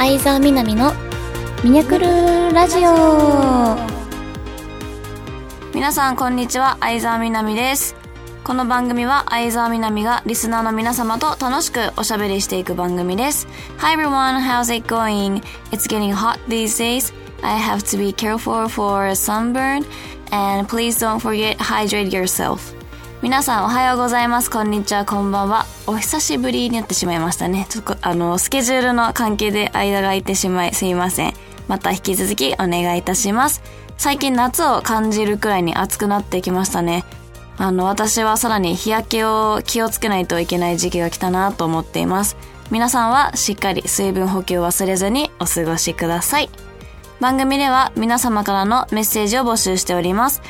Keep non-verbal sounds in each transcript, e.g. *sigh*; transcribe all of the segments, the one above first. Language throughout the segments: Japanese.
相沢みなみのミニャクルラジオ皆さんこんにちは相沢みなみですこの番組は相沢みなみがリスナーの皆様と楽しくおしゃべりしていく番組です Hi everyone, how's it going? It's getting hot these days I have to be careful for sunburn and please don't forget hydrate yourself 皆さんおはようございます。こんにちは、こんばんは。お久しぶりになってしまいましたね。ちょっと、あの、スケジュールの関係で間が空いてしまい、すいません。また引き続きお願いいたします。最近夏を感じるくらいに暑くなってきましたね。あの、私はさらに日焼けを気をつけないといけない時期が来たなと思っています。皆さんはしっかり水分補給を忘れずにお過ごしください。番組では皆様からのメッセージを募集しております。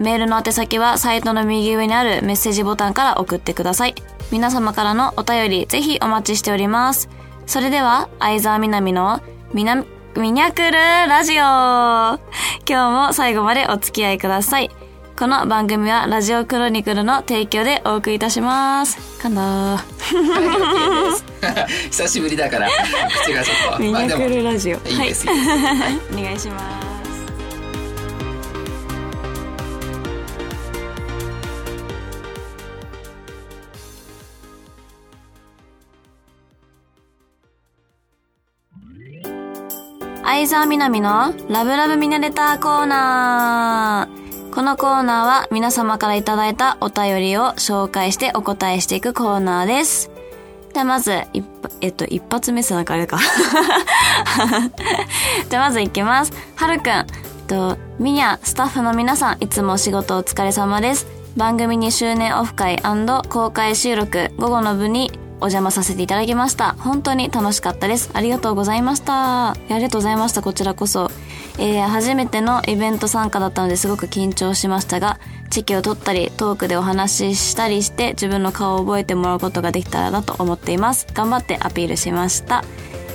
メールの宛先はサイトの右上にあるメッセージボタンから送ってください。皆様からのお便りぜひお待ちしております。それでは、相沢みなみのみな、ミニャクルラジオ今日も最後までお付き合いください。この番組はラジオクロニクルの提供でお送りいたします。かな *laughs* 久しぶりだから、口がちょっと。*laughs* ミニャクルラジオ。いいです、はい、お願いします。相沢みなみのラブラブミナレターコーナー。このコーナーは皆様からいただいたお便りを紹介してお答えしていくコーナーです。ではまず、えっと、一発目すなんかあれか。*laughs* じゃあまずいきます。はるくん。と、みにゃ、スタッフの皆さん、いつもお仕事お疲れ様です。番組2周年オフ会公開収録午後の部にお邪魔させていただきました。本当に楽しかったです。ありがとうございました。ありがとうございました。こちらこそ。えー、初めてのイベント参加だったのですごく緊張しましたが、チキを取ったり、トークでお話ししたりして、自分の顔を覚えてもらうことができたらなと思っています。頑張ってアピールしました。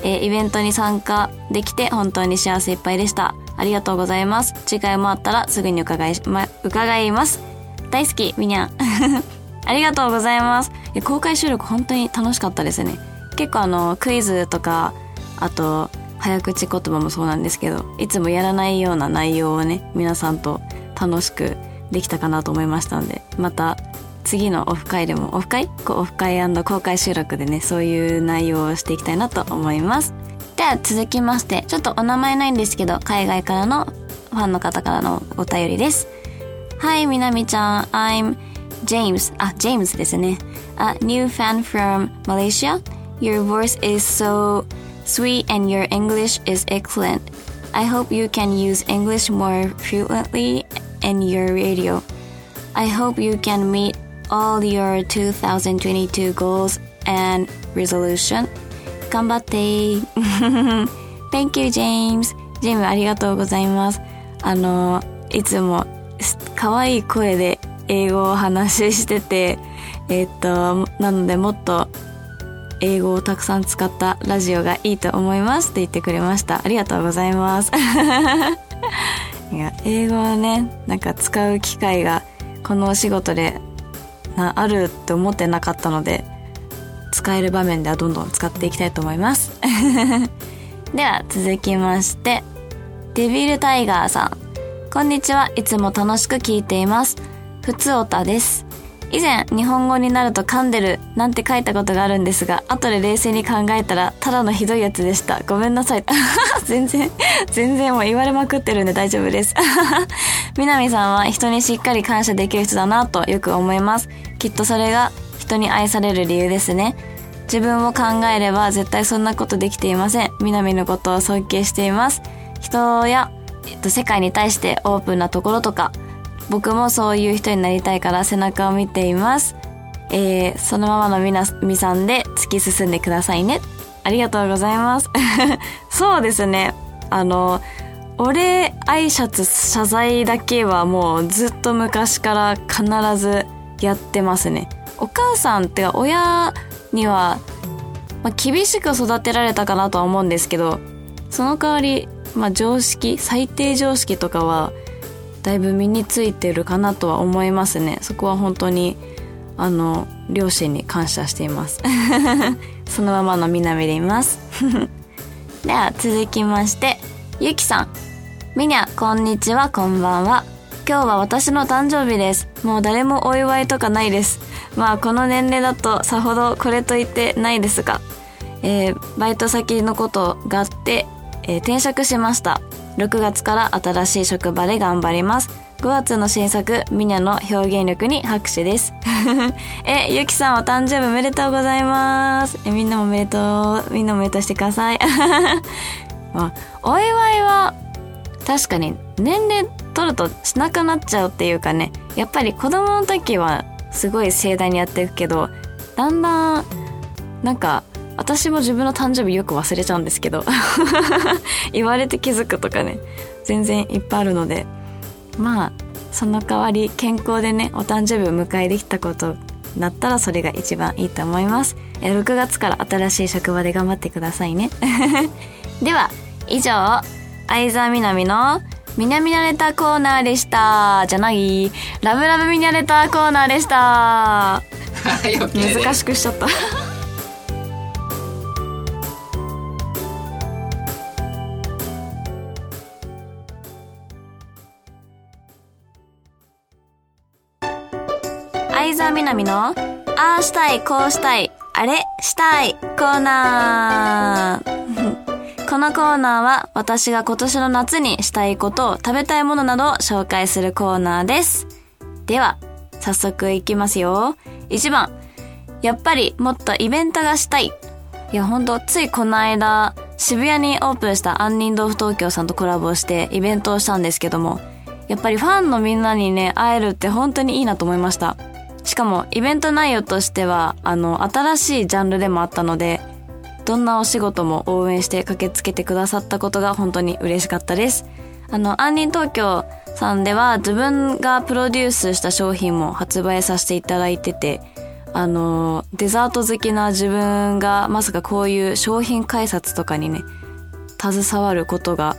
えー、イベントに参加できて本当に幸せいっぱいでした。ありがとうございます。次回もあったらすぐに伺い、ま、伺います。大好き、みにゃん。ありがとうございます。公開収録本当に楽しかったですね。結構あの、クイズとか、あと、早口言葉もそうなんですけど、いつもやらないような内容をね、皆さんと楽しくできたかなと思いましたので、また次のオフ会でも、オフ会？オフ会公開収録でね、そういう内容をしていきたいなと思います。では続きまして、ちょっとお名前ないんですけど、海外からのファンの方からのお便りです。はい、みなみちゃん、I'm James, あ、James ですね。A new fan from Malaysia. Your voice is so sweet and your English is excellent. I hope you can use English more frequently in your radio. I hope you can meet all your 2022 goals and resolution. 頑張って *laughs* Thank you, James. ジェームありがとうございます。あの、いつも可愛い声で 英語を話してて、えー、っと、なのでもっと英語をたくさん使ったラジオがいいと思いますって言ってくれました。ありがとうございます。*laughs* いや、英語はね、なんか使う機会がこのお仕事でなあるって思ってなかったので、使える場面ではどんどん使っていきたいと思います。*laughs* では続きまして、デビルタイガーさん。こんにちは。いつも楽しく聞いています。ふつおたです。以前、日本語になると噛んでるなんて書いたことがあるんですが、後で冷静に考えたら、ただのひどいやつでした。ごめんなさい。*laughs* 全然、全然もう言われまくってるんで大丈夫です。みなみさんは人にしっかり感謝できる人だなとよく思います。きっとそれが人に愛される理由ですね。自分を考えれば絶対そんなことできていません。みなみのことを尊敬しています。人や、えっと、世界に対してオープンなところとか、僕もそういう人になりたいから背中を見ています。えー、そのままのみなみさんで突き進んでくださいね。ありがとうございます。*laughs* そうですね。あの、俺挨拶謝罪だけはもうずっと昔から必ずやってますね。お母さんってか親には、ま、厳しく育てられたかなとは思うんですけど、その代わり、まあ、常識、最低常識とかはだいぶ身についてるかなとは思いますねそこは本当にあの両親に感謝しています *laughs* そのままの南でいます *laughs* では続きまして、ゆきさん。みにゃ、こんにちは、こんばんは。今日は私の誕生日です。もう誰もお祝いとかないです。まあこの年齢だとさほどこれと言ってないですが、えーバイト先のことがあって、えー転職しました。6月から新しい職場で頑張ります。5月の新作、ミニャの表現力に拍手です。*laughs* え、ゆきさんお誕生日おめでとうございます。え、みんなもおめでとう。みんなもおめでとうしてください。*laughs* まあ、お祝いは、確かに年齢取るとしなくなっちゃうっていうかね、やっぱり子供の時はすごい盛大にやっていくけど、だんだん、なんか、私も自分の誕生日よく忘れちゃうんですけど、*laughs* 言われて気づくとかね、全然いっぱいあるので、まあ、その代わり健康でね、お誕生日を迎えできたことだったらそれが一番いいと思います。え6月から新しい職場で頑張ってくださいね。*laughs* では、以上、相沢みなみのみなみなレターコーナーでした。じゃない、ラブラブみなレターコーナーでした。*laughs* 難しくしちゃった。相沢みなみの、ああしたい、こうしたい、あれしたい、コーナー。*laughs* このコーナーは私が今年の夏にしたいことを食べたいものなどを紹介するコーナーです。では、早速いきますよ。1番、やっぱりもっとイベントがしたい。いや、ほんと、ついこの間、渋谷にオープンした杏仁豆腐東京さんとコラボしてイベントをしたんですけども、やっぱりファンのみんなにね、会えるって本当にいいなと思いました。しかも、イベント内容としては、あの、新しいジャンルでもあったので、どんなお仕事も応援して駆けつけてくださったことが本当に嬉しかったです。あの、杏仁東京さんでは自分がプロデュースした商品も発売させていただいてて、あの、デザート好きな自分がまさかこういう商品開発とかにね、携わることが、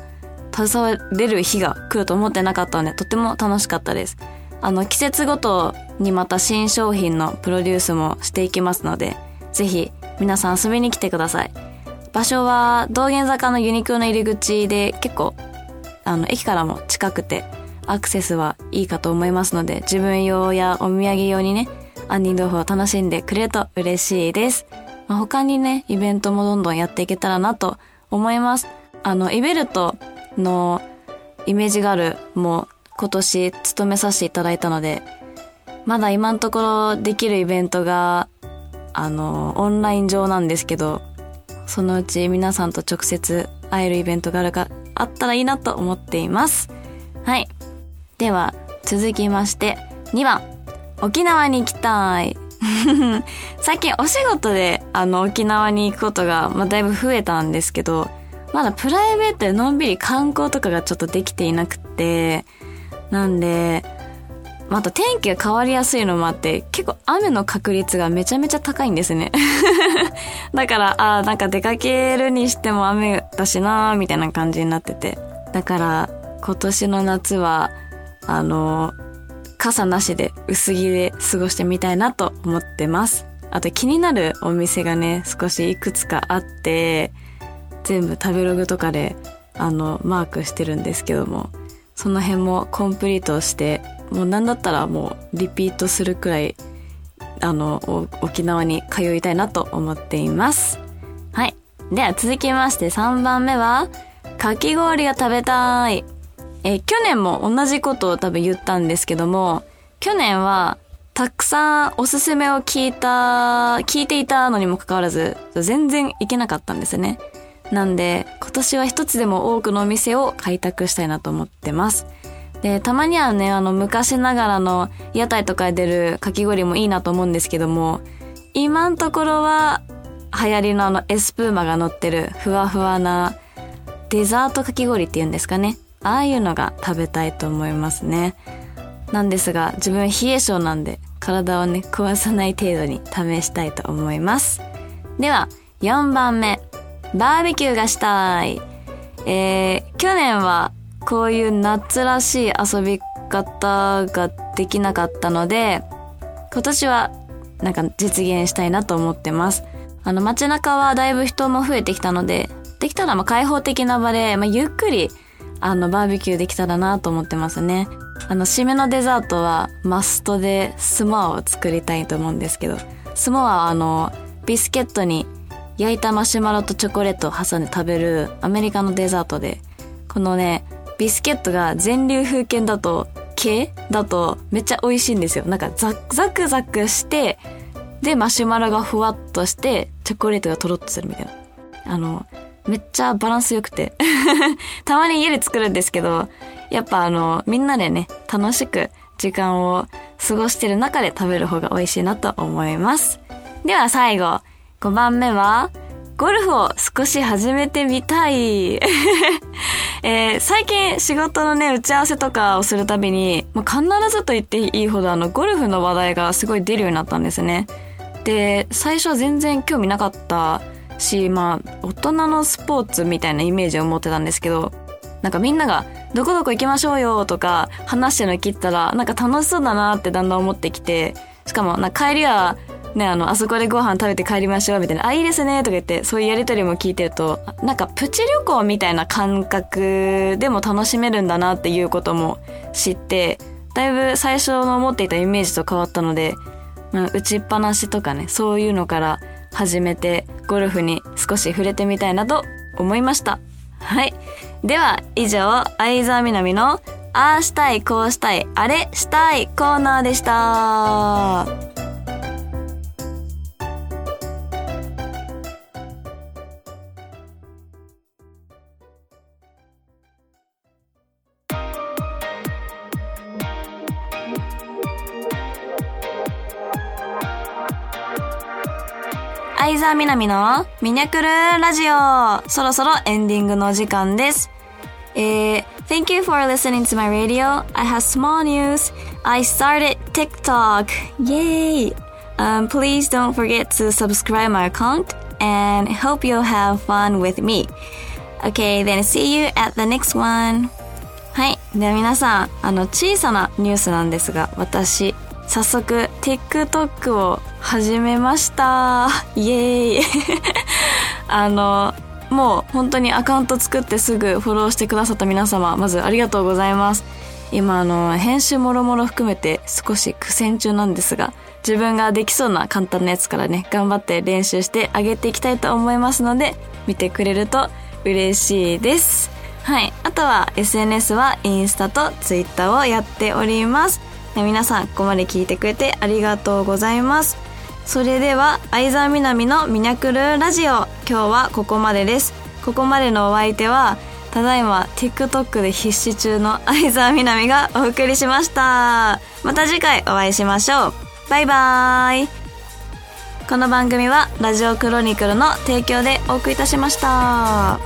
携われる日が来ると思ってなかったので、とても楽しかったです。あの、季節ごとにまた新商品のプロデュースもしていきますので、ぜひ皆さん遊びに来てください。場所は道玄坂のユニクロの入り口で結構、あの、駅からも近くてアクセスはいいかと思いますので、自分用やお土産用にね、杏仁豆腐を楽しんでくれると嬉しいです。まあ、他にね、イベントもどんどんやっていけたらなと思います。あの、イベルトのイメージガールも今年務めさせていただいたので、まだ今のところできるイベントが、あの、オンライン上なんですけど、そのうち皆さんと直接会えるイベントがあるか、あったらいいなと思っています。はい。では、続きまして、2番。沖縄に行きたい。*laughs* 最近お仕事で、あの、沖縄に行くことが、まあ、だいぶ増えたんですけど、まだプライベートでのんびり観光とかがちょっとできていなくて、なんで、また天気が変わりやすいのもあって、結構雨の確率がめちゃめちゃ高いんですね。*laughs* だから、ああ、なんか出かけるにしても雨だしなーみたいな感じになってて。だから、今年の夏は、あの、傘なしで薄着で過ごしてみたいなと思ってます。あと気になるお店がね、少しいくつかあって、全部食べログとかで、あの、マークしてるんですけども、その辺もコンプリートして、もうなんだったらもうリピートするくらい、あの、沖縄に通いたいなと思っています。はい。では続きまして3番目は、かき氷が食べたい。え去年も同じことを多分言ったんですけども、去年はたくさんおすすめを聞いた、聞いていたのにもかかわらず、全然行けなかったんですね。なんで、今年は一つでも多くのお店を開拓したいなと思ってます。で、たまにはね、あの、昔ながらの屋台とかで出るかき氷もいいなと思うんですけども、今のところは、流行りのあの、エスプーマが乗ってるふわふわなデザートかき氷っていうんですかね。ああいうのが食べたいと思いますね。なんですが、自分冷え性なんで、体をね、壊さない程度に試したいと思います。では、4番目。バーベキューがしたい。えー、去年はこういう夏らしい遊び方ができなかったので、今年はなんか実現したいなと思ってます。あの街中はだいぶ人も増えてきたので、できたらま開放的な場で、まあ、ゆっくりあのバーベキューできたらなと思ってますね。あの締めのデザートはマストでスモアを作りたいと思うんですけど、スモアはあのビスケットに焼いたマシュマロとチョコレートを挟んで食べるアメリカのデザートで、このね、ビスケットが全粒風船だと、系だとめっちゃ美味しいんですよ。なんかザクザクザクして、で、マシュマロがふわっとして、チョコレートがとろっとするみたいな。あの、めっちゃバランス良くて。*laughs* たまに家で作るんですけど、やっぱあの、みんなでね、楽しく時間を過ごしてる中で食べる方が美味しいなと思います。では最後、5番目は、ゴルフを少し始めてみたい。*laughs* えー、最近仕事のね、打ち合わせとかをするたびに、まあ、必ずと言っていいほどあの、ゴルフの話題がすごい出るようになったんですね。で、最初は全然興味なかったし、まあ、大人のスポーツみたいなイメージを持ってたんですけど、なんかみんなが、どこどこ行きましょうよとか話してるの聞いたら、なんか楽しそうだなってだんだん思ってきて、しかも、な帰りは、ね、あの、あそこでご飯食べて帰りましょうみたいな、あ、いいですねとか言って、そういうやりとりも聞いてると、なんかプチ旅行みたいな感覚でも楽しめるんだなっていうことも知って、だいぶ最初の思っていたイメージと変わったので、まあ、打ちっぱなしとかね、そういうのから始めて、ゴルフに少し触れてみたいなと思いました。はい。では、以上、相沢みなみの、ああしたい、こうしたい、あれしたいコーナーでした。相沢みなみのミニャクルラジオそろそろエンディングの時間です。えー、Thank you for listening to my radio. I have small news. I started TikTok. Yay! Um, please don't forget to subscribe my account and hope you'll have fun with me. Okay, then see you at the next one. はい。では皆さん、あの、小さなニュースなんですが、私、早速 TikTok を始めました。イエーイ。*laughs* あのもう本当にアカウント作ってすぐフォローしてくださった皆様まずありがとうございます。今あの編集もろもろ含めて少し苦戦中なんですが自分ができそうな簡単なやつからね頑張って練習してあげていきたいと思いますので見てくれると嬉しいです。はい。あとは SNS はインスタと Twitter をやっております。皆さんここまで聞いてくれてありがとうございます。それでは相沢みなみのミニャクルラジオ今日はここまでです。ここまでのお相手はただいま TikTok で必死中の相沢みなみがお送りしました。また次回お会いしましょう。バイバーイ。この番組はラジオクロニクルの提供でお送りいたしました。